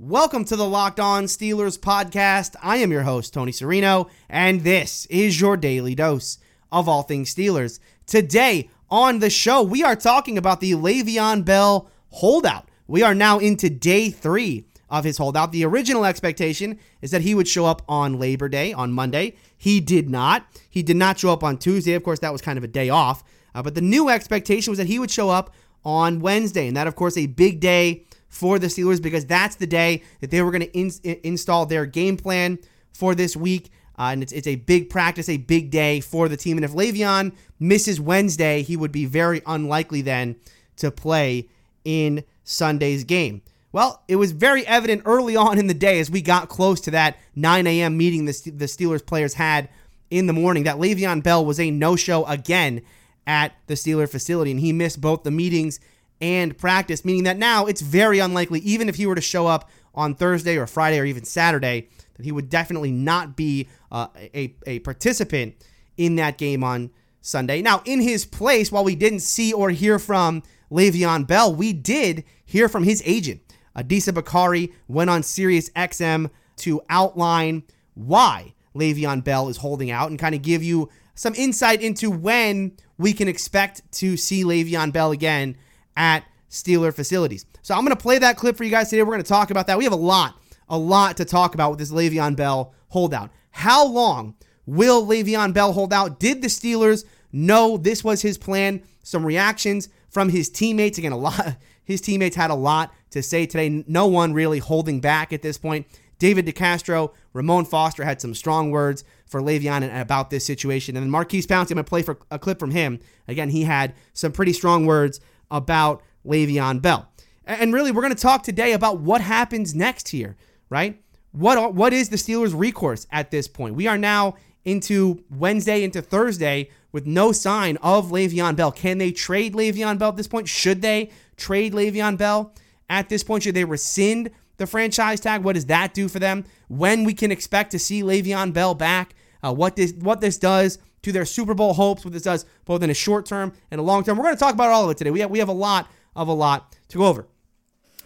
Welcome to the Locked On Steelers podcast. I am your host, Tony Serino, and this is your daily dose of all things Steelers. Today on the show, we are talking about the Le'Veon Bell holdout. We are now into day three of his holdout. The original expectation is that he would show up on Labor Day, on Monday. He did not. He did not show up on Tuesday. Of course, that was kind of a day off. Uh, but the new expectation was that he would show up on Wednesday. And that, of course, a big day for the Steelers because that's the day that they were going to in- install their game plan for this week. Uh, and it's, it's a big practice, a big day for the team. And if Le'Veon misses Wednesday, he would be very unlikely then to play in Sunday's game. Well, it was very evident early on in the day as we got close to that 9 a.m. meeting the, the Steelers players had in the morning that Le'Veon Bell was a no show again at the Steeler facility. And he missed both the meetings and practice, meaning that now it's very unlikely, even if he were to show up on Thursday or Friday or even Saturday, that he would definitely not be uh, a, a participant in that game on Sunday. Now, in his place, while we didn't see or hear from Le'Veon Bell, we did hear from his agent. Adisa Bakari went on Sirius XM to outline why Le'Veon Bell is holding out and kind of give you some insight into when we can expect to see Le'Veon Bell again at Steeler facilities. So I'm going to play that clip for you guys today. We're going to talk about that. We have a lot, a lot to talk about with this Le'Veon Bell holdout. How long will Le'Veon Bell hold out? Did the Steelers know this was his plan? Some reactions from his teammates. Again, a lot. His teammates had a lot to say today. No one really holding back at this point. David DeCastro, Ramon Foster had some strong words for Le'Veon and about this situation. And then Maurkice Pouncey, I'm going to play for a clip from him. Again, he had some pretty strong words about Le'Veon Bell. And really, we're going to talk today about what happens next here, right? What what is the Steelers' recourse at this point? We are now into Wednesday into Thursday with no sign of Le'Veon Bell. Can they trade Le'Veon Bell at this point? Should they trade Le'Veon Bell at this point? Should they rescind the franchise tag? What does that do for them? When we can expect to see Le'Veon Bell back? Uh, what this what this does to their Super Bowl hopes, what this does both in a short term and a long term. We're going to talk about all of it today. We have, we have a lot of a lot to go over.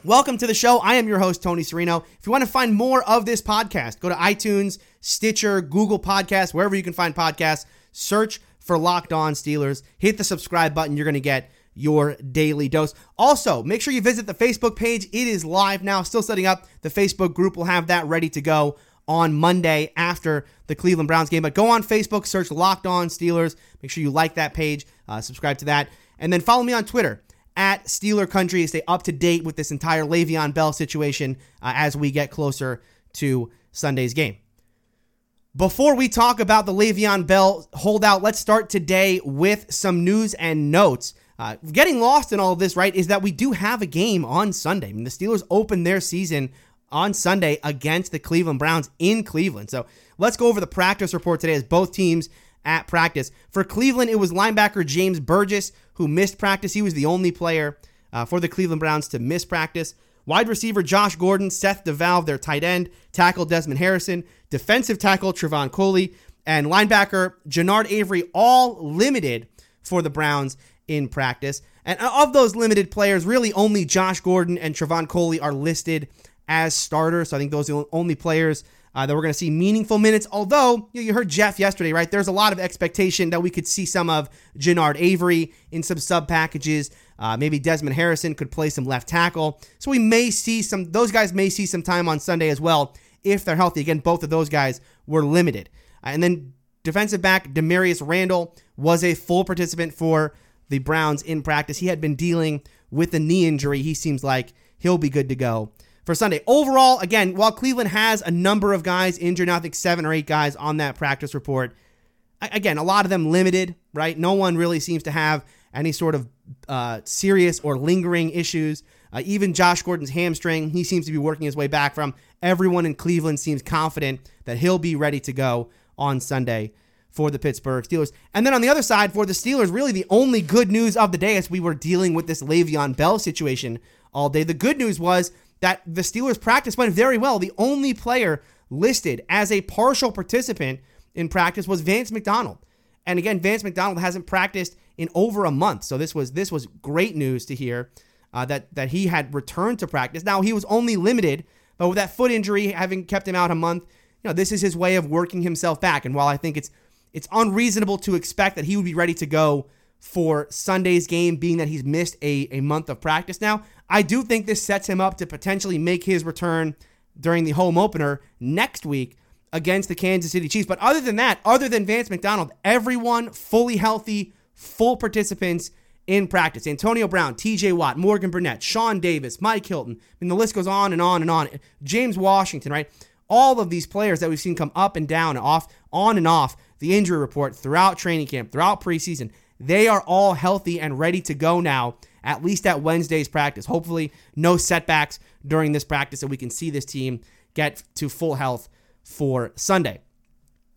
Welcome to the show. I am your host, Tony Serino. If you want to find more of this podcast, go to iTunes, Stitcher, Google Podcasts, wherever you can find podcasts. Search for Locked On Steelers. Hit the subscribe button. You're going to get your daily dose. Also, make sure you visit the Facebook page. It is live now, still setting up. The Facebook group will have that ready to go on Monday after the Cleveland Browns game. But go on Facebook, search Locked On Steelers. Make sure you like that page, uh, subscribe to that, and then follow me on Twitter at Steeler Country stay up to date with this entire Le'Veon Bell situation uh, as we get closer to Sunday's game. Before we talk about the Le'Veon Bell holdout, let's start today with some news and notes. Uh, getting lost in all of this, right, is that we do have a game on Sunday. I mean, the Steelers open their season on Sunday against the Cleveland Browns in Cleveland. So let's go over the practice report today as both teams at practice. For Cleveland, it was linebacker James Burgess who missed practice. He was the only player uh, for the Cleveland Browns to miss practice. Wide receiver Josh Gordon, Seth DeValve, their tight end, tackle Desmond Harrison, defensive tackle Trevon Coley, and linebacker Genard Avery, all limited for the Browns in practice. And of those limited players, really only Josh Gordon and Trevon Coley are listed as starters. So I think those are the only players uh, that we're going to see meaningful minutes. Although you, know, you, heard Jeff yesterday, right? There's a lot of expectation that we could see some of Genard Avery in some sub packages. Uh, maybe Desmond Harrison could play some left tackle. So we may see some, those guys may see some time on Sunday as well if they're healthy. Again, both of those guys were limited. Uh, and then defensive back Damarious Randall was a full participant for the Browns in practice. He had been dealing with a knee injury. He seems like he'll be good to go for Sunday. Overall, again, while Cleveland has a number of guys injured, I think seven or eight guys on that practice report, again, a lot of them limited, right? No one really seems to have any sort of uh, serious or lingering issues. Uh, even Josh Gordon's hamstring, he seems to be working his way back from. Everyone in Cleveland seems confident that he'll be ready to go on Sunday for the Pittsburgh Steelers. And then on the other side, for the Steelers, really the only good news of the day as we were dealing with this Le'Veon Bell situation all day. The good news was that the Steelers practice went very well. The only player listed as a partial participant in practice was Vance McDonald. And again, Vance McDonald hasn't practiced in over a month. So this was this was great news to hear uh, that that he had returned to practice. Now he was only limited But with that foot injury having kept him out a month, you know, this is his way of working himself back. And while I think it's it's unreasonable to expect that he would be ready to go for Sunday's game, being that he's missed a, a month of practice now, I do think this sets him up to potentially make his return during the home opener next week against the Kansas City Chiefs. But other than that, other than Vance McDonald, everyone fully healthy, full participants in practice. Antonio Brown, TJ Watt, Morgan Burnett, Sean Davis, Mike Hilton. I mean, the list goes on and on and on. James Washington, right? All of these players that we've seen come up and down, off, on and off the injury report throughout training camp, throughout preseason, they are all healthy and ready to go now, at least at Wednesday's practice. Hopefully, no setbacks during this practice, and we can see this team get to full health for Sunday.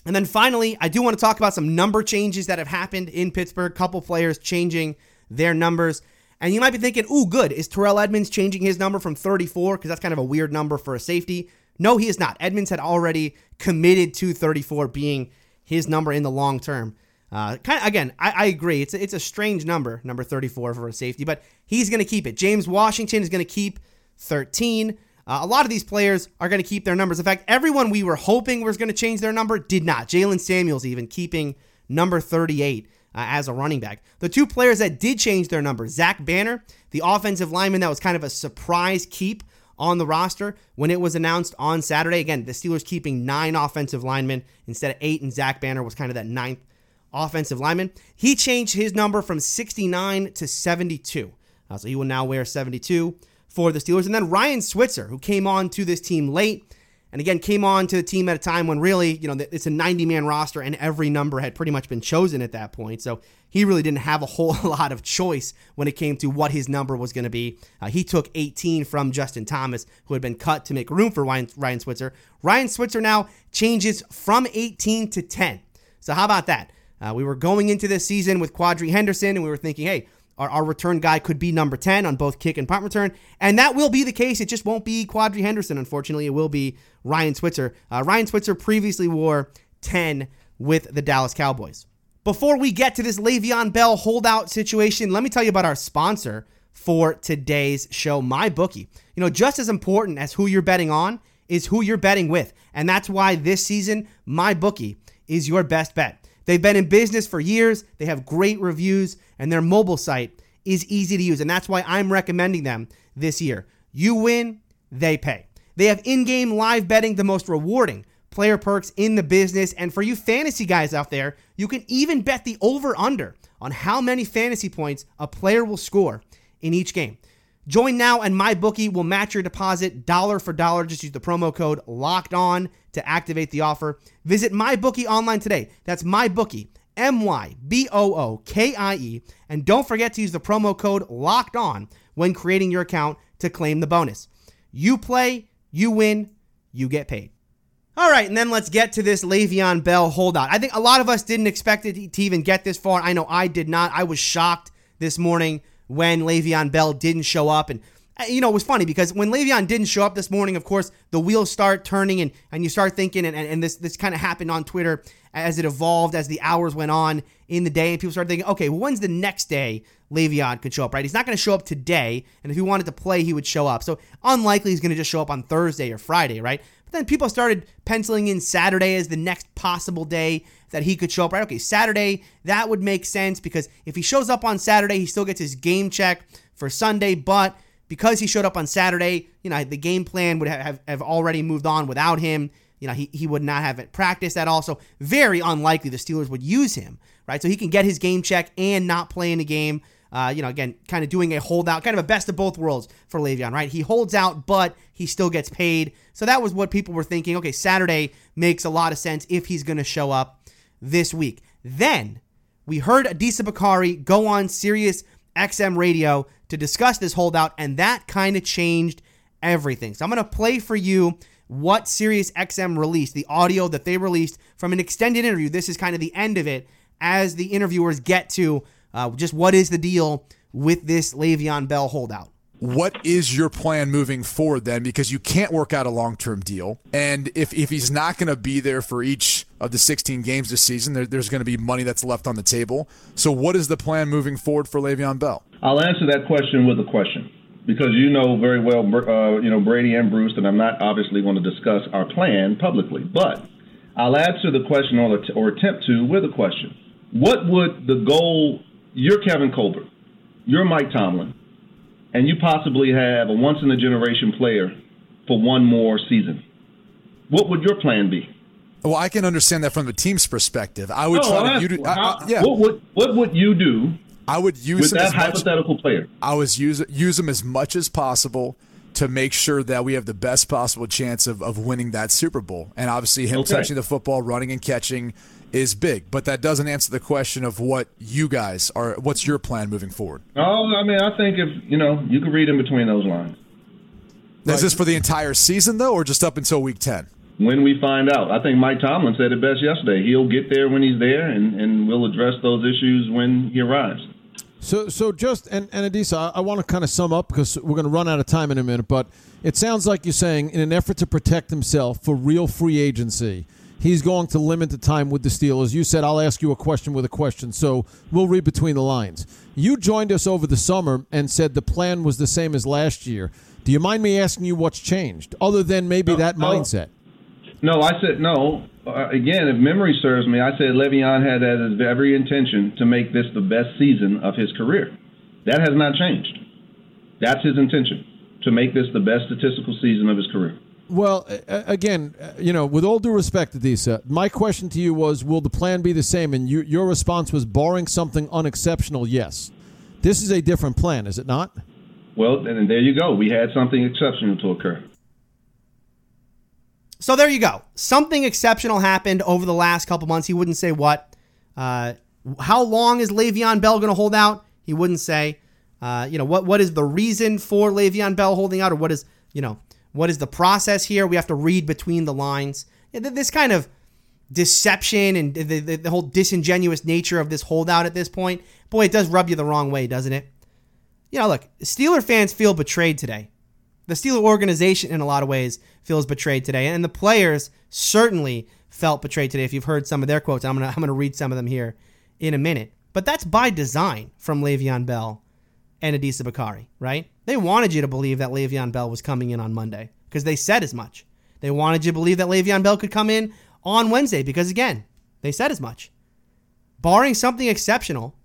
And then finally, I do want to talk about some number changes that have happened in Pittsburgh. Couple players changing their numbers. And you might be thinking, ooh, good. Is Terrell Edmunds changing his number from 34? Because that's kind of a weird number for a safety. No, he is not. Edmonds had already committed to 34 being his number in the long term. Uh, kind of, again, I, I, agree. It's a, it's a strange number, number 34 for a safety, but he's going to keep it. James Washington is going to keep 13. Uh, a lot of these players are going to keep their numbers. In fact, everyone we were hoping was going to change their number did not. Jaylen Samuels even keeping number 38 uh, as a running back. The two players that did change their number, Zach Banner, the offensive lineman that was kind of a surprise keep on the roster when it was announced on Saturday. Again, the Steelers keeping nine offensive linemen instead of eight, and Zach Banner was kind of that ninth offensive lineman. He changed his number from 69 to 72. Uh, so he will now wear 72 for the Steelers. And then Ryan Switzer, who came on to this team late and again came on to the team at a time when really, you know, it's a 90 man roster and every number had pretty much been chosen at that point. So he really didn't have a whole lot of choice when it came to what his number was going to be. Uh, he took 18 from Justin Thomas, who had been cut to make room for Ryan, Ryan Switzer. Ryan Switzer now changes from 18 to 10. So how about that? Uh, we were going into this season with Quadree Henderson, and we were thinking, hey, our, our, return guy could be number 10 on both kick and punt return. And that will be the case. It just won't be Quadree Henderson, unfortunately. It will be Ryan Switzer. Uh, Ryan Switzer previously wore 10 with the Dallas Cowboys. Before we get to this Le'Veon Bell holdout situation, let me tell you about our sponsor for today's show, MyBookie. You know, just as important as who you're betting on is who you're betting with. And that's why this season, MyBookie is your best bet. They've been in business for years, they have great reviews, and their mobile site is easy to use. And that's why I'm recommending them this year. You win, they pay. They have in game live betting, the most rewarding player perks in the business. And for you fantasy guys out there, you can even bet the over under on how many fantasy points a player will score in each game. Join now and MyBookie will match your deposit dollar for dollar. Just use the promo code LOCKED ON to activate the offer. Visit MyBookie online today. That's MyBookie, M Y B O O K I E. And don't forget to use the promo code LOCKED ON when creating your account to claim the bonus. You play, you win, you get paid. All right, and then let's get to this Le'Veon Bell holdout. I think a lot of us didn't expect it to even get this far. I know I did not. I was shocked this morning when Le'Veon Bell didn't show up. And, uh, you know, it was funny because when Le'Veon didn't show up this morning, of course, the wheels start turning and, and you start thinking, and, and, this, this kind of happened on Twitter as it evolved, as the hours went on in the day, and people started thinking, okay, when's the next day Le'Veon could show up, right? He's not going to show up today, and if he wanted to play, he would show up. So unlikely he's going to just show up on Thursday or Friday, right? But then people started penciling in Saturday as the next possible day that he could show up, right? Okay, Saturday, that would make sense because if he shows up on Saturday, he still gets his game check for Sunday, but because he showed up on Saturday, you know, the game plan would have, have already moved on without him. You know, he, he would not have it practiced at all. So very unlikely the Steelers would use him, right? So he can get his game check and not play in the game. Uh, you know, again, kind of doing a holdout, kind of a best of both worlds for Le'Veon, right? He holds out, but he still gets paid. So that was what people were thinking. Okay, Saturday makes a lot of sense if he's going to show up this week. Then we heard Adisa Bakari go on Sirius XM radio to discuss this holdout, and that kind of changed everything. So I'm going to play for you what Sirius XM released, the audio that they released from an extended interview. This is kind of the end of it as the interviewers get to uh, just what is the deal with this Le'Veon Bell holdout what is your plan moving forward then? Because you can't work out a long term deal. And if, if he's not going to be there for each of the 16 games this season, there, there's going to be money that's left on the table. So, what is the plan moving forward for Le'Veon Bell? I'll answer that question with a question. because you know very well, uh, you know Brady and Bruce, and I'm not obviously going to discuss our plan publicly, but I'll answer the question or, or attempt to with a question. What would the goal? You're Kevin Colbert, you're Mike Tomlin, and you possibly have a once in a generation player for one more season. What would your plan be? Well, I can understand that from the team's perspective. I would No, try to. You, you, I, how- I, yeah, What would what would you do I would use with that as much. hypothetical player? I was use use them as much as possible to make sure that we have the best possible chance of, of winning that Super Bowl. And obviously, him Okay. touching the football, running and catching is big. But that doesn't answer the question of what you guys are. What's your plan moving forward? Oh, I mean, I think if you know, you could read in between those lines. Is this for the entire season though, or just up until Week Ten? When we find out, I think Mike Tomlin said it best yesterday. He'll get there when he's there, and, and we'll address those issues when he arrives. So, so just and, and Adisa, I, I want to kind of sum up because we're going to run out of time in a minute. But it sounds like you're saying, in an effort to protect himself for real free agency, he's going to limit the time with the Steelers. You said I'll ask you a question with a question, so we'll read between the lines. You joined us over the summer and said the plan was the same as last year. Do you mind me asking you what's changed, other than maybe No, that no. mindset? No, I said no. Uh, again, if memory serves me, I said Le'Veon had as every intention to make this the best season of his career. That has not changed. That's his intention to make this the best statistical season of his career. Well, a- a- again, uh, you know, with all due respect, Adisa, my question to you was, will the plan be the same? And you, your response was, barring something unexceptional, yes. This is a different plan, is it not? Well, and there you go. We had something exceptional to occur. So there you go. Something exceptional happened over the last couple months. He wouldn't say what. Uh, how long is Le'Veon Bell going to hold out? He wouldn't say. Uh, you know what? What is the reason for Le'Veon Bell holding out, or what is you know what is the process here? We have to read between the lines. This kind of deception and the, the, the whole disingenuous nature of this holdout at this point, boy, it does rub you the wrong way, doesn't it? You know, look, Steeler fans feel betrayed today the Steeler organization, in a lot of ways, feels betrayed today, and the players certainly felt betrayed today. If you've heard some of their quotes, I'm gonna I'm gonna read some of them here in a minute. But that's by design from Le'Veon Bell and Adisa Bakari, right? They wanted you to believe that Le'Veon Bell was coming in on Monday because they said as much. They wanted you to believe that Le'Veon Bell could come in on Wednesday because again, they said as much. Barring something exceptional,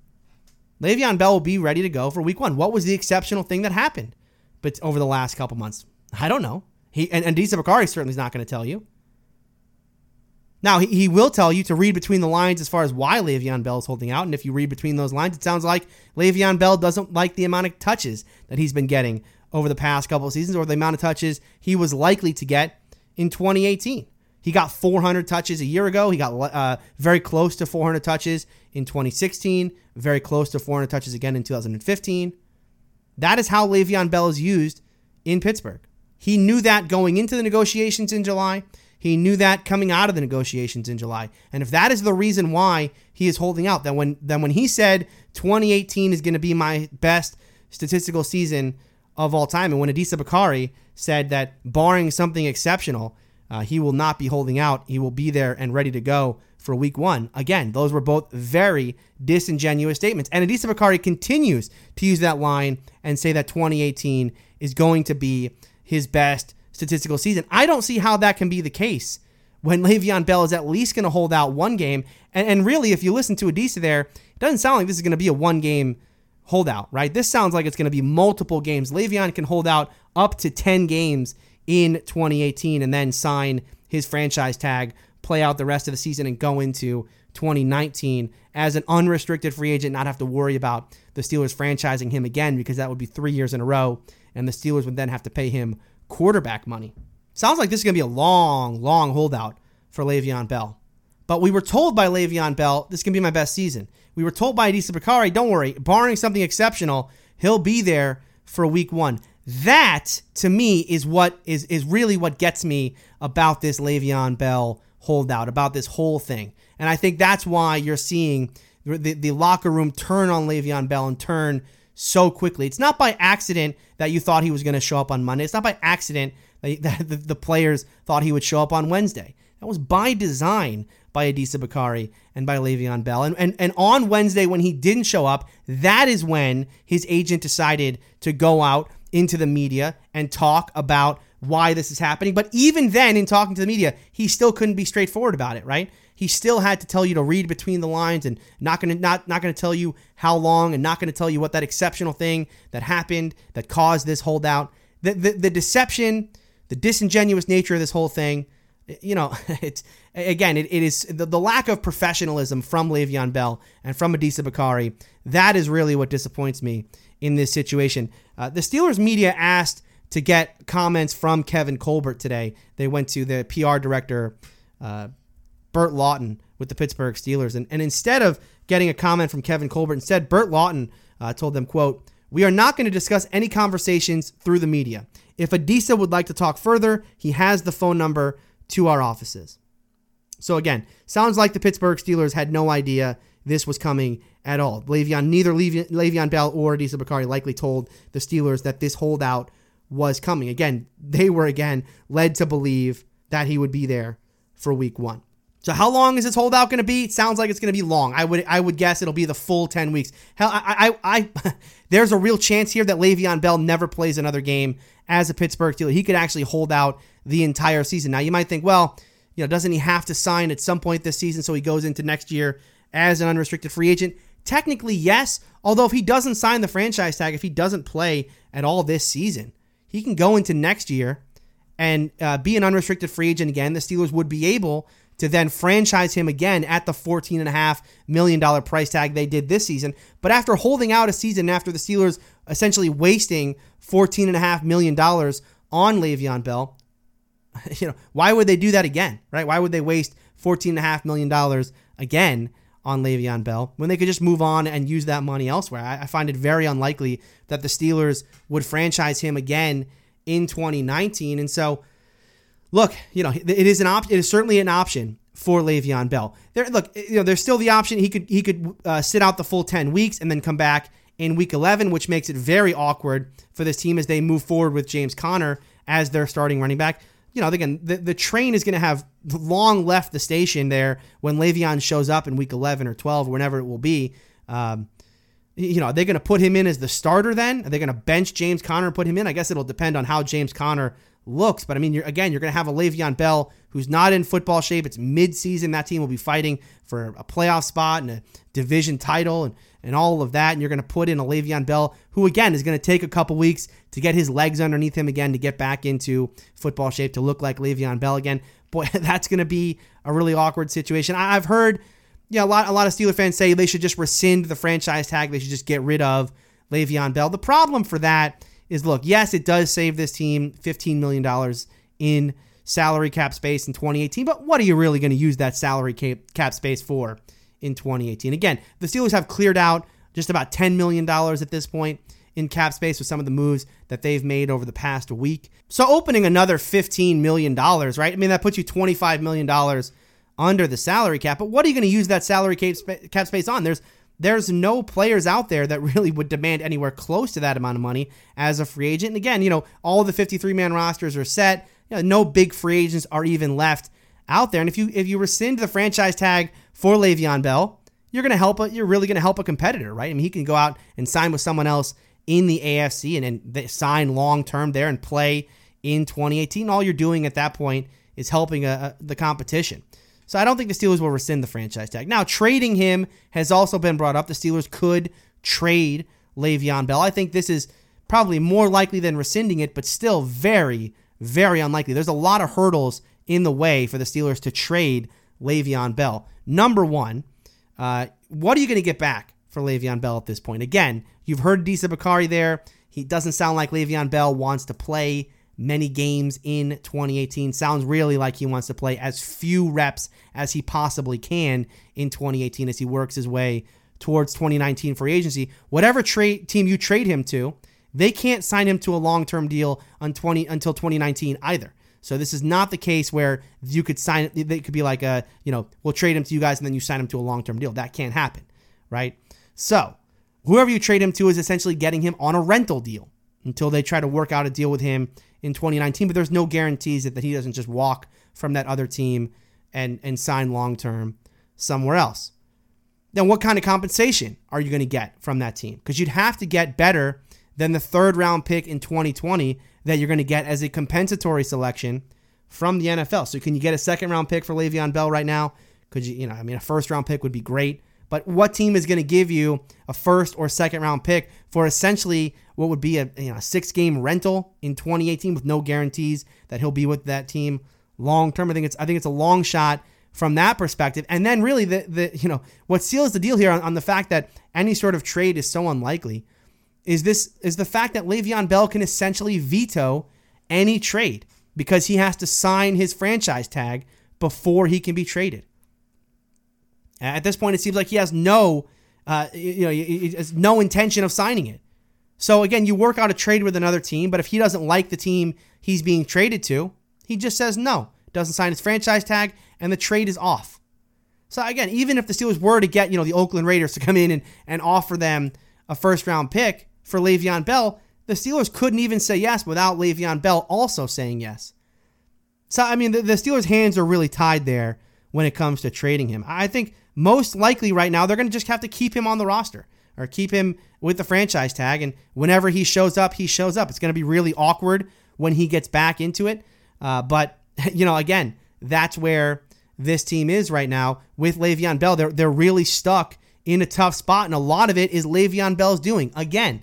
Le'Veon Bell will be ready to go for Week One. What was the exceptional thing that happened? but over the last couple months? I don't know. He and, and Disa Bakari certainly is not going to tell you. Now he, he will tell you to read between the lines as far as why Le'Veon Bell is holding out, and if you read between those lines, it sounds like Le'Veon Bell doesn't like the amount of touches that he's been getting over the past couple of seasons, or the amount of touches he was likely to get in 2018. He got 400 touches a year ago. He got uh, very close to 400 touches in 2016. Very close to 400 touches again in 2015. That is how Le'Veon Bell is used in Pittsburgh. He knew that going into the negotiations in July. He knew that coming out of the negotiations in July. And if that is the reason why he is holding out, then when then when he said 2018 is going to be my best statistical season of all time, and when Adisa Bakari said that barring something exceptional, uh, he will not be holding out. He will be there and ready to go for week one. Again, those were both very disingenuous statements. And Adisa Bakari continues to use that line and say that 2018 is going to be his best statistical season. I don't see how that can be the case when Le'Veon Bell is at least going to hold out one game. And, and really, if you listen to Adisa there, it doesn't sound like this is going to be a one game holdout, right? This sounds like it's going to be multiple games. Le'Veon can hold out up to 10 games in 2018 and then sign his franchise tag, play out the rest of the season, and go into 2019 as an unrestricted free agent, not have to worry about the Steelers franchising him again because that would be three years in a row, and the Steelers would then have to pay him quarterback money. Sounds like this is going to be a long, long holdout for Le'Veon Bell. But we were told by Le'Veon Bell, this can be my best season. We were told by Adisa Bakari, don't worry, barring something exceptional, he'll be there for week one. That, to me, is what is, is really what gets me about this Le'Veon Bell holdout, about this whole thing. And I think that's why you're seeing the, the locker room turn on Le'Veon Bell and turn so quickly. It's not by accident that you thought he was going to show up on Monday. It's not by accident that, the players thought he would show up on Wednesday. That was by design by Adisa Bakari and by Le'Veon Bell. And, and, and on Wednesday, when he didn't show up, that is when his agent decided to go out into the media and talk about why this is happening. But even then, in talking to the media, he still couldn't be straightforward about it, right? He still had to tell you to read between the lines and not gonna not not gonna tell you how long and not gonna tell you what that exceptional thing that happened that caused this holdout. The the, the deception, the disingenuous nature of this whole thing, you know, it's again, it, it is the, the lack of professionalism from Le'Veon Bell and from Adisa Bakari. That is really what disappoints me in this situation. Uh, the Steelers media asked to get comments from Kevin Colbert today. They went to the PR director, uh, Burt Lauten, with the Pittsburgh Steelers, and, and instead of getting a comment from Kevin Colbert, instead Burt Lauten uh, told them, "quote We are not going to discuss any conversations through the media. If Adisa would like to talk further, he has the phone number to our offices." So again, sounds like the Pittsburgh Steelers had no idea this was coming at all. Le'Veon, neither Le'Veon, Le'Veon Bell or Adisa Bakari likely told the Steelers that this holdout was coming. Again, they were again led to believe that he would be there for week one. So how long is this holdout going to be? It sounds like it's going to be long. I would I would guess it'll be the full ten weeks. Hell, I I, I there's a real chance here that Le'Veon Bell never plays another game as a Pittsburgh Steeler. He could actually hold out the entire season. Now you might think, well, you know, doesn't he have to sign at some point this season so he goes into next year as an unrestricted free agent? Technically, yes. Although if he doesn't sign the franchise tag, if he doesn't play at all this season, he can go into next year and uh, be an unrestricted free agent again. The Steelers would be able to then franchise him again at the $14.5 million price tag they did this season. But after holding out a season after the Steelers essentially wasting $14.5 million on Le'Veon Bell, you know, why would they do that again, right? Why would they waste $14.5 million again on Le'Veon Bell when they could just move on and use that money elsewhere? I, I find it very unlikely that the Steelers would franchise him again in 2019. And so, look, you know, it is an option. It is certainly an option for Le'Veon Bell. There, look, you know, there's still the option he could he could uh, sit out the full 10 weeks and then come back in week 11, which makes it very awkward for this team as they move forward with James Conner as their starting running back. You know, again, the, the train is going to have long left the station there when Le'Veon shows up in week 11 or 12, whenever it will be. Um, you know, are they going to put him in as the starter then? Are they going to bench James Conner and put him in? I guess it'll depend on how James Conner looks. But I mean, you're, again, you're going to have a Le'Veon Bell who's not in football shape. It's midseason. That team will be fighting for a playoff spot and a division title and, and all of that. And you're going to put in a Le'Veon Bell who, again, is going to take a couple weeks to get his legs underneath him again to get back into football shape to look like Le'Veon Bell again. Boy, that's going to be a really awkward situation. I've heard yeah, a lot a lot of Steeler fans say they should just rescind the franchise tag. They should just get rid of Le'Veon Bell. The problem for that is, look, yes, it does save this team $15 million in salary cap space in 2018, but what are you really going to use that salary cap space for in 2018? Again, the Steelers have cleared out just about $10 million at this point in cap space with some of the moves that they've made over the past week. So opening another $15 million, right? I mean, that puts you $25 million under the salary cap. But what are you going to use that salary cap, space on? There's there's no players out there that really would demand anywhere close to that amount of money as a free agent. And again, you know, all the 53 man rosters are set. You know, no big free agents are even left out there. And if you if you rescind the franchise tag for Le'Veon Bell, you're going to help. A, you're really going to help a competitor, right? I mean, he can go out and sign with someone else in the AFC and then sign long term there and play in 2018. All you're doing at that point is helping a, a, the competition. So I don't think the Steelers will rescind the franchise tag. Now, trading him has also been brought up. The Steelers could trade Le'Veon Bell. I think this is probably more likely than rescinding it, but still very, very unlikely. There's a lot of hurdles in the way for the Steelers to trade Le'Veon Bell. Number one, uh, what are you going to get back for Le'Veon Bell at this point? Again, you've heard Disa Bakari there. He doesn't sound like Le'Veon Bell wants to play many games in 2018. Sounds really like he wants to play as few reps as he possibly can in 2018 as he works his way towards 2019 free agency. Whatever trade team you trade him to, they can't sign him to a long-term deal on 20 until 2019 either. So this is not the case where you could sign they could be like a, you know, we'll trade him to you guys and then you sign him to a long-term deal. That can't happen, right? So, whoever you trade him to is essentially getting him on a rental deal until they try to work out a deal with him in 2019, but there's no guarantees that, that he doesn't just walk from that other team and, and sign long term somewhere else. Then, what kind of compensation are you going to get from that team? Because you'd have to get better than the third round pick in 2020 that you're going to get as a compensatory selection from the NFL. So can you get a second round pick for Le'Veon Bell right now? Could you, you know, I mean, a first round pick would be great. But what team is going to give you a first or second round pick for essentially what would be a you know, six game rental in 2018 with no guarantees that he'll be with that team long term? I think it's I think it's a long shot from that perspective. And then really the the you know what seals the deal here on, on the fact that any sort of trade is so unlikely is this is the fact that Le'Veon Bell can essentially veto any trade because he has to sign his franchise tag before he can be traded. At this point, it seems like he has no, uh, you know, he has no intention of signing it. So again, you work out a trade with another team, but if he doesn't like the team he's being traded to, he just says no, doesn't sign his franchise tag, and the trade is off. So again, even if the Steelers were to get, you know, the Oakland Raiders to come in and, and offer them a first round pick for Le'Veon Bell, the Steelers couldn't even say yes without Le'Veon Bell also saying yes. So I mean, the, the Steelers' hands are really tied there when it comes to trading him. I think most likely right now they're going to just have to keep him on the roster or keep him with the franchise tag. And whenever he shows up, he shows up. It's going to be really awkward when he gets back into it. Uh, but, you know, again, that's where this team is right now with Le'Veon Bell. They're, they're really stuck in a tough spot. And a lot of it is Le'Veon Bell's doing. Again,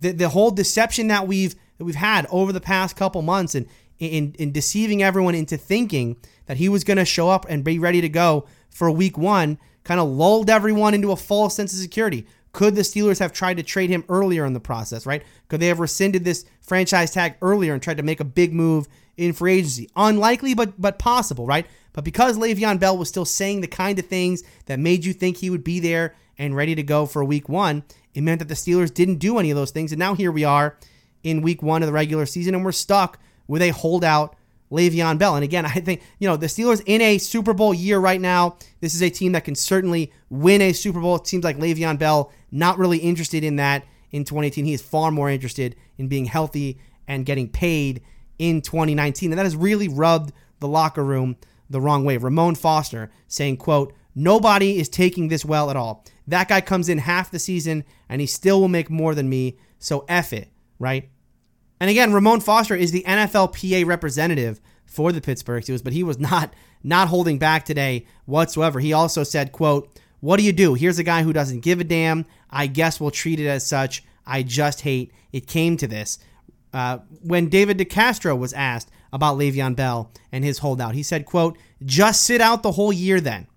the, the whole deception that we've that we've had over the past couple months and in, in deceiving everyone into thinking that he was going to show up and be ready to go for week one kind of lulled everyone into a false sense of security. Could the Steelers have tried to trade him earlier in the process, right? Could they have rescinded this franchise tag earlier and tried to make a big move in free agency? Unlikely, but but possible, right? But because Le'Veon Bell was still saying the kind of things that made you think he would be there and ready to go for week one, it meant that the Steelers didn't do any of those things. And now here we are in week one of the regular season, and we're stuck with a holdout Le'Veon Bell. And again, I think, you know, the Steelers in a Super Bowl year right now, this is a team that can certainly win a Super Bowl. It seems like Le'Veon Bell not really interested in that in 2018. He is far more interested in being healthy and getting paid in 2019. And that has really rubbed the locker room the wrong way. Ramon Foster saying, quote, nobody is taking this well at all. That guy comes in half the season and he still will make more than me. So F it, right? And again, Ramon Foster is the NFLPA representative for the Pittsburgh Steelers, but he was not not holding back today whatsoever. He also said, quote, what do you do? Here's a guy who doesn't give a damn. I guess we'll treat it as such. I just hate it came to this. Uh, when David DeCastro was asked about Le'Veon Bell and his holdout, he said, quote, just sit out the whole year then.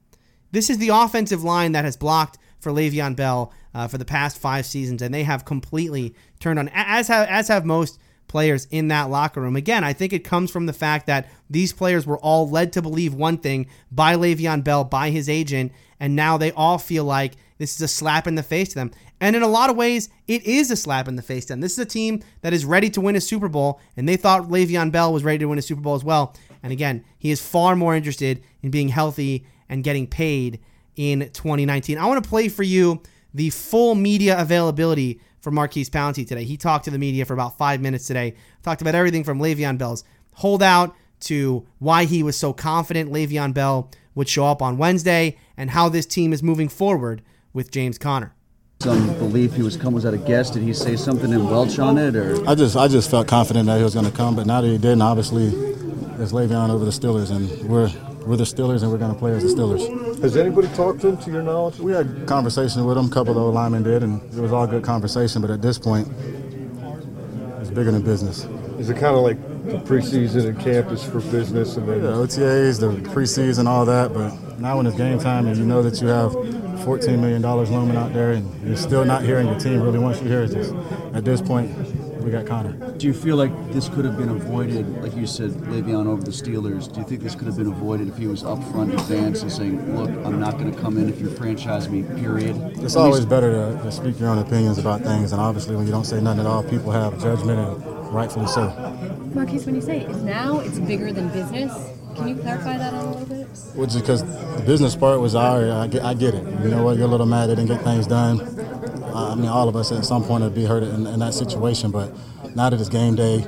This is the offensive line that has blocked for Le'Veon Bell uh, for the past five seasons, and they have completely turned on, as have, as have most players in that locker room. Again, I think it comes from the fact that these players were all led to believe one thing by Le'Veon Bell, by his agent, and now they all feel like this is a slap in the face to them. And in a lot of ways, it is a slap in the face to them. This is a team that is ready to win a Super Bowl, and they thought Le'Veon Bell was ready to win a Super Bowl as well. And again, he is far more interested in being healthy and getting paid in 2019. I want to play for you the full media availability for Maurkice Pouncey today. He talked to the media for about five minutes today, talked about everything from Le'Veon Bell's holdout to why he was so confident Le'Veon Bell would show up on Wednesday and how this team is moving forward with James Conner. Some belief he was coming. Was that a guess? Did he say something in Welsh on it, or I just I just felt confident that he was going to come, but now that he didn't, obviously, it's Le'Veon over the Steelers, and we're we're the Steelers, and we're going to play as the Steelers. Has anybody talked to him, to your knowledge? We had conversation with him. A couple of the linemen did, and it was all good conversation. But at this point, it's bigger than business. Is it kind of like the preseason and camp is for business, and then The OTAs, the preseason, all that. But now when it's game time, and you know that you have $14 million looming out there, and you're still not hearing your team really wants you here. Just at this point, we got Conner. do you feel like this could have been avoided? Like you said, Le'Veon over the Steelers. Do you think this could have been avoided if he was upfront in advance and saying, "Look, I'm not going to come in if you franchise me." Period. It's At always least- better to, to speak your own opinions about things, and obviously when you don't say nothing at all, people have judgment, and rightfully so. Maurkice, when you say it, now it's bigger than business, can you clarify that a little bit? Which is because the business part was our, I get, I get it. You know what, you're a little mad they didn't get things done. I mean, all of us at some point would be hurt in, in that situation, but now that it's game day,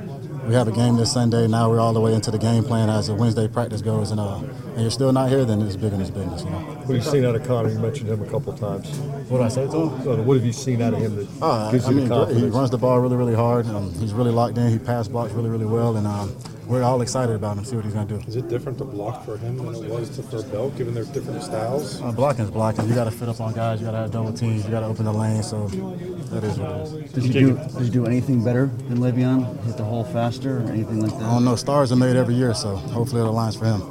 we have a game this Sunday. Now we're all the way into the game plan as the Wednesday practice goes, and uh, and you're still not here, then it's bigger than his business. You know. What have you seen out of Conner? You mentioned him a couple times. What did I say to him? What have you seen out of him that Uh, gives I you mean, the he runs the ball really, really hard. Um, he's really locked in. He pass blocks really, really well, and um, we're all excited about him. See what he's going to do. Is it different to block for him than it was to for Bell, given their different styles? Uh, blocking is blocking. You got to fit up on guys. You got to have double teams. You got to open the lane. So that is what it is. Did you do Did you do anything better than Le'Veon? Hit the hole faster or anything like that? I that? don't know. Stars are made every year, so hopefully it aligns for him.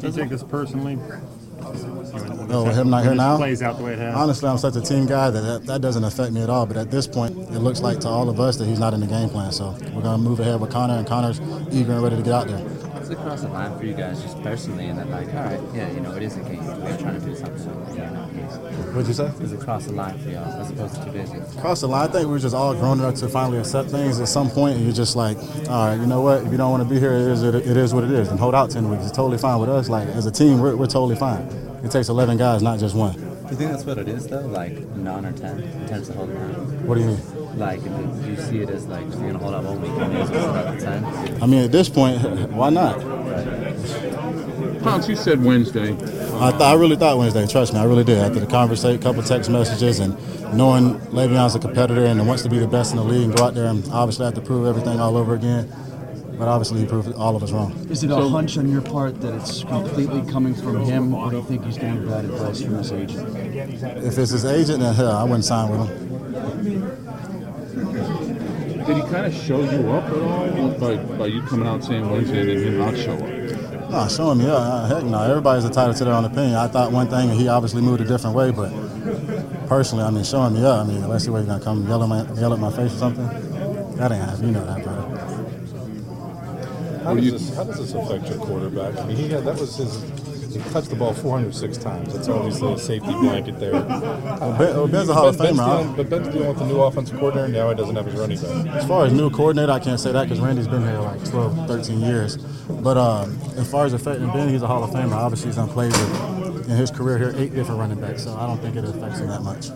Do you take this personally? With him not here now? Plays out the way it has. Honestly, I'm such a team guy that, that that doesn't affect me at all. But at this point, it looks like to all of us that he's not in the game plan. So we're going to move ahead with Conner, and Conner's eager and ready to get out there. It's across the line for you guys, just personally, and then like, all right, yeah, you know, it is a game. We're trying to do something. So, yeah, no, What'd you say? It's across the line for y'all, as opposed to too busy. Across the line, I think we're just all grown enough to finally accept things at some point, and you're just like, all right, you know what? If you don't want to be here, it is, it is what it is, and hold out 10 weeks. It's totally fine with us. Like, as a team, we're, we're totally fine. It takes 11 guys, not just one. Do you think that's what it is, though? Like, nine or ten in terms of holding out? What do you mean? Like, do you see it as like, you're going to hold out one week and it's about the ten? I mean, at this point, why not? Pounce, you said Wednesday. I, th- I really thought Wednesday. Trust me, I really did. After the conversation, a couple text messages, and knowing Le'Veon's a competitor and wants to be the best in the league, and go out there and obviously have to prove everything all over again. But obviously, he proved all of us wrong. Is it a hunch on your part that it's completely coming from him, or do you think he's getting bad advice from his agent? If it's his agent, then hell, I wouldn't sign with him. Did he kind of show you up at all by, by you coming out saying Wednesday and then him not show up? No, show him, yeah. uh, Heck no. Everybody's entitled to their own opinion. I thought one thing, and he obviously moved a different way. But personally, I mean, show him, yeah. I mean, let's see what he's gonna come yell at my yell at my face or something. That ain't happening. You know that, brother. How does, this, how does this affect your quarterback? I mean, he had that was his. He touched the ball 406 times. That's obviously a safety blanket there. Well, Ben- well, Ben's a Hall of Famer, huh? dealing- But Ben's dealing with the new offensive coordinator. Now he doesn't have his running back. As far as new coordinator, I can't say that because Randy's been here like 12, 13 years. But uh, as far as affecting Ben, he's a Hall of Famer. Obviously, he's done played with, in his career here eight different running backs, so I don't think it affects him that much.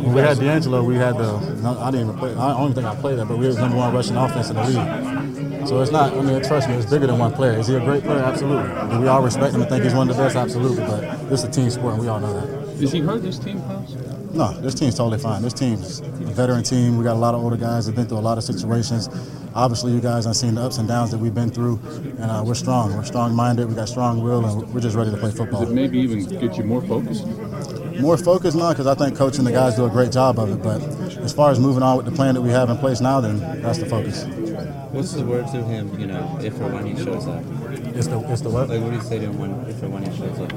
When we had DeAngelo, we had the. I didn't even play. I don't even think I played that, but we was number one rushing offense in the league. So it's not. I mean, trust me, it's bigger than one player. Is he a great player? Absolutely. Do we all respect him and think he's one of the best? Absolutely. But this is a team sport, and we all know that. Is he hurt this team, Pounce? No, this team's totally fine. This team's a veteran team. We got a lot of older guys that have been through a lot of situations. Obviously, you guys have seen the ups and downs that we've been through, and uh, we're strong. We're strong-minded. We got strong will, and we're just ready to play football. Does it maybe even get you more focused? More focused now because I think coach and the guys do a great job of it. But as far as moving on with the plan that we have in place now, then that's the focus. What's the word to him, you know, if or when he shows up? It's the it's the what? Like, what do you say to him when, if or when he shows up?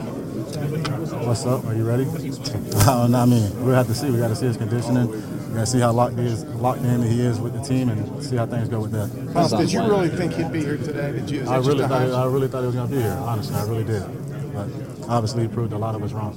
What's up? Are you ready? I don't know. I mean, we'll have to see. We got to see his conditioning. We got to see how locked he is, locked in he is with the team, and see how things go with that. Pounce, did you really think he'd be here today? Did you? I really thought hunch? I really thought he was going to be here. Honestly, I really did. But obviously, he proved a lot of us wrong.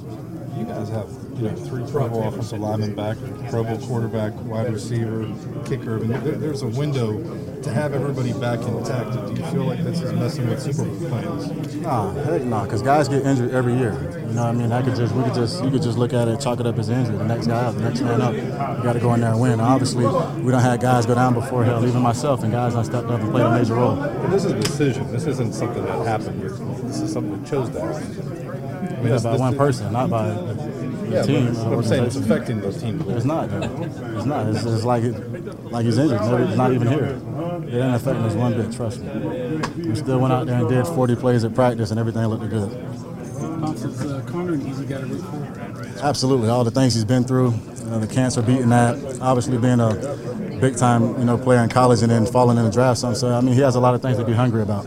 You guys have you know three Pro Bowl offensive linemen back, Pro Bowl quarterback, wide receiver, kicker. I mean, there, there's a window to have everybody back intact. Do you feel like this is messing with Super Bowl plans? Nah, heck no, because guys get injured every year. You know what I mean? I could just, we could just, you could just look at it, chalk it up as injury. The next guy up, the next man up. You got to go in there and win. Obviously, we don't have guys go down before hell, even myself, and guys I stepped up and played a major role. But this is a decision. This isn't something that happened. Here. This is something that chose to happen. I mean, Yeah, this- by this- one person, not by the, the Yeah, team. but I'm saying it's affecting those teams. It's not. It's not. It's, it's like it, like he's injured. Never, he's not even here. It didn't affect us one bit. Trust me. We still went out there and did 40 plays at practice, and everything looked good. Pounce, uh, Conner an easy guy to root for? Absolutely, all the things he's been through, uh, the cancer beating that, obviously being a big time you know player in college and then falling in the draft. So, so I mean, he has a lot of things to be hungry about.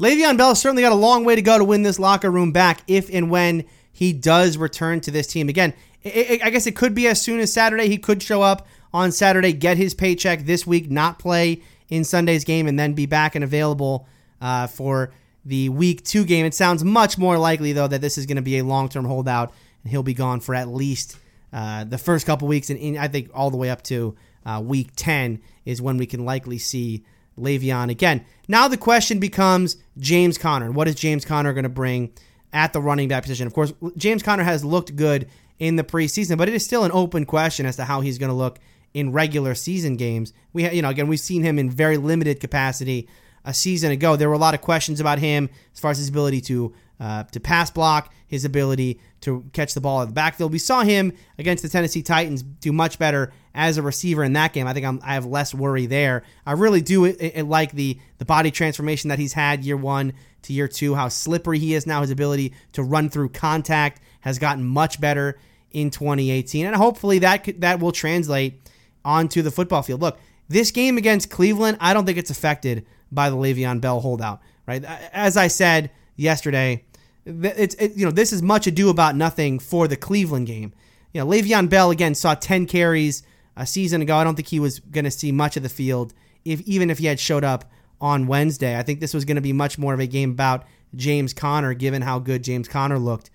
Le'Veon Bell certainly got a long way to go to win this locker room back if and when he does return to this team. Again, i I I guess it could be as soon as Saturday. He could show up on Saturday, get his paycheck this week, not play in Sunday's game, and then be back and available uh, for the week two game. It sounds much more likely, though, that this is going to be a long term holdout and he'll be gone for at least uh, the first couple weeks. And in, I think all the way up to uh, week 10 is when we can likely see Le'Veon again. Now the question becomes James Conner. What is James Conner going to bring at the running back position? Of course, James Conner has looked good in the preseason, but it is still an open question as to how he's going to look in regular season games. We, you know, again, we've seen him in very limited capacity a season ago. There were a lot of questions about him as far as his ability to uh, to pass block, his ability to catch the ball at the backfield. We saw him against the Tennessee Titans do much better as a receiver in that game. I think I'm, i have less worry there. I really do it, it, like the the body transformation that he's had year one to year two. How slippery he is now. His ability to run through contact has gotten much better in 2018, and hopefully that could, that will translate onto the football field. Look, this game against Cleveland, I don't think it's affected by the Le'Veon Bell holdout. Right, as I said yesterday, it's it, you know this is much ado about nothing for the Cleveland game. You know, Le'Veon Bell again saw 10 carries a season ago. I don't think he was going to see much of the field if even if he had showed up on Wednesday. I think this was going to be much more of a game about James Conner, given how good James Conner looked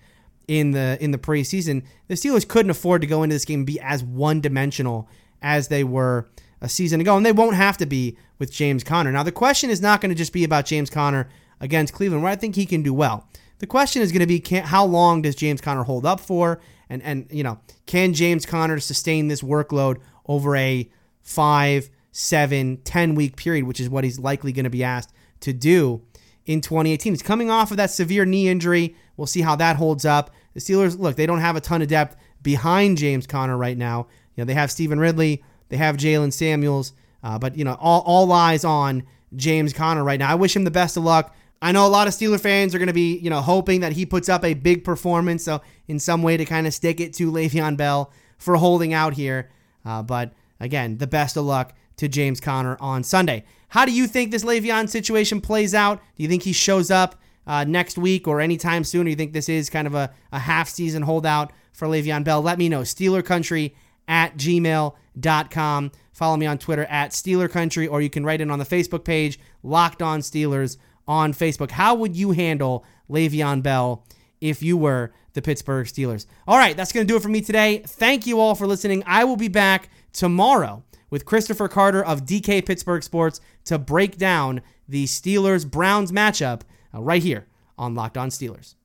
in the in the preseason. The Steelers couldn't afford to go into this game and be as one dimensional as they were a season ago, and they won't have to be with James Conner. Now, the question is not going to just be about James Conner against Cleveland, where I think he can do well. The question is going to be can, how long does James Conner hold up for, and and you know can James Conner sustain this workload over a five, seven, ten week period, which is what he's likely going to be asked to do in 2018. He's coming off of that severe knee injury. We'll see how that holds up. The Steelers look they don't have a ton of depth behind James Conner right now. You know they have Stevan Ridley, they have Jaylen Samuels, uh, but you know all all eyes on James Conner right now. I wish him the best of luck. I know a lot of Steeler fans are going to be, you know, hoping that he puts up a big performance, so in some way to kind of stick it to Le'Veon Bell for holding out here. Uh, but again, the best of luck to James Conner on Sunday. How do you think this Le'Veon situation plays out? Do you think he shows up uh, next week or anytime soon? Or you think this is kind of a, a half season holdout for Le'Veon Bell? Let me know. Steeler Country at gmail.com. Follow me on Twitter at Steeler Country, or you can write in on the Facebook page, Locked On Steelers on Facebook. How would you handle Le'Veon Bell if you were the Pittsburgh Steelers? All right, that's going to do it for me today. Thank you all for listening. I will be back tomorrow with Christopher Carter of DK Pittsburgh Sports to break down the Steelers Browns matchup uh, right here on Locked On Steelers.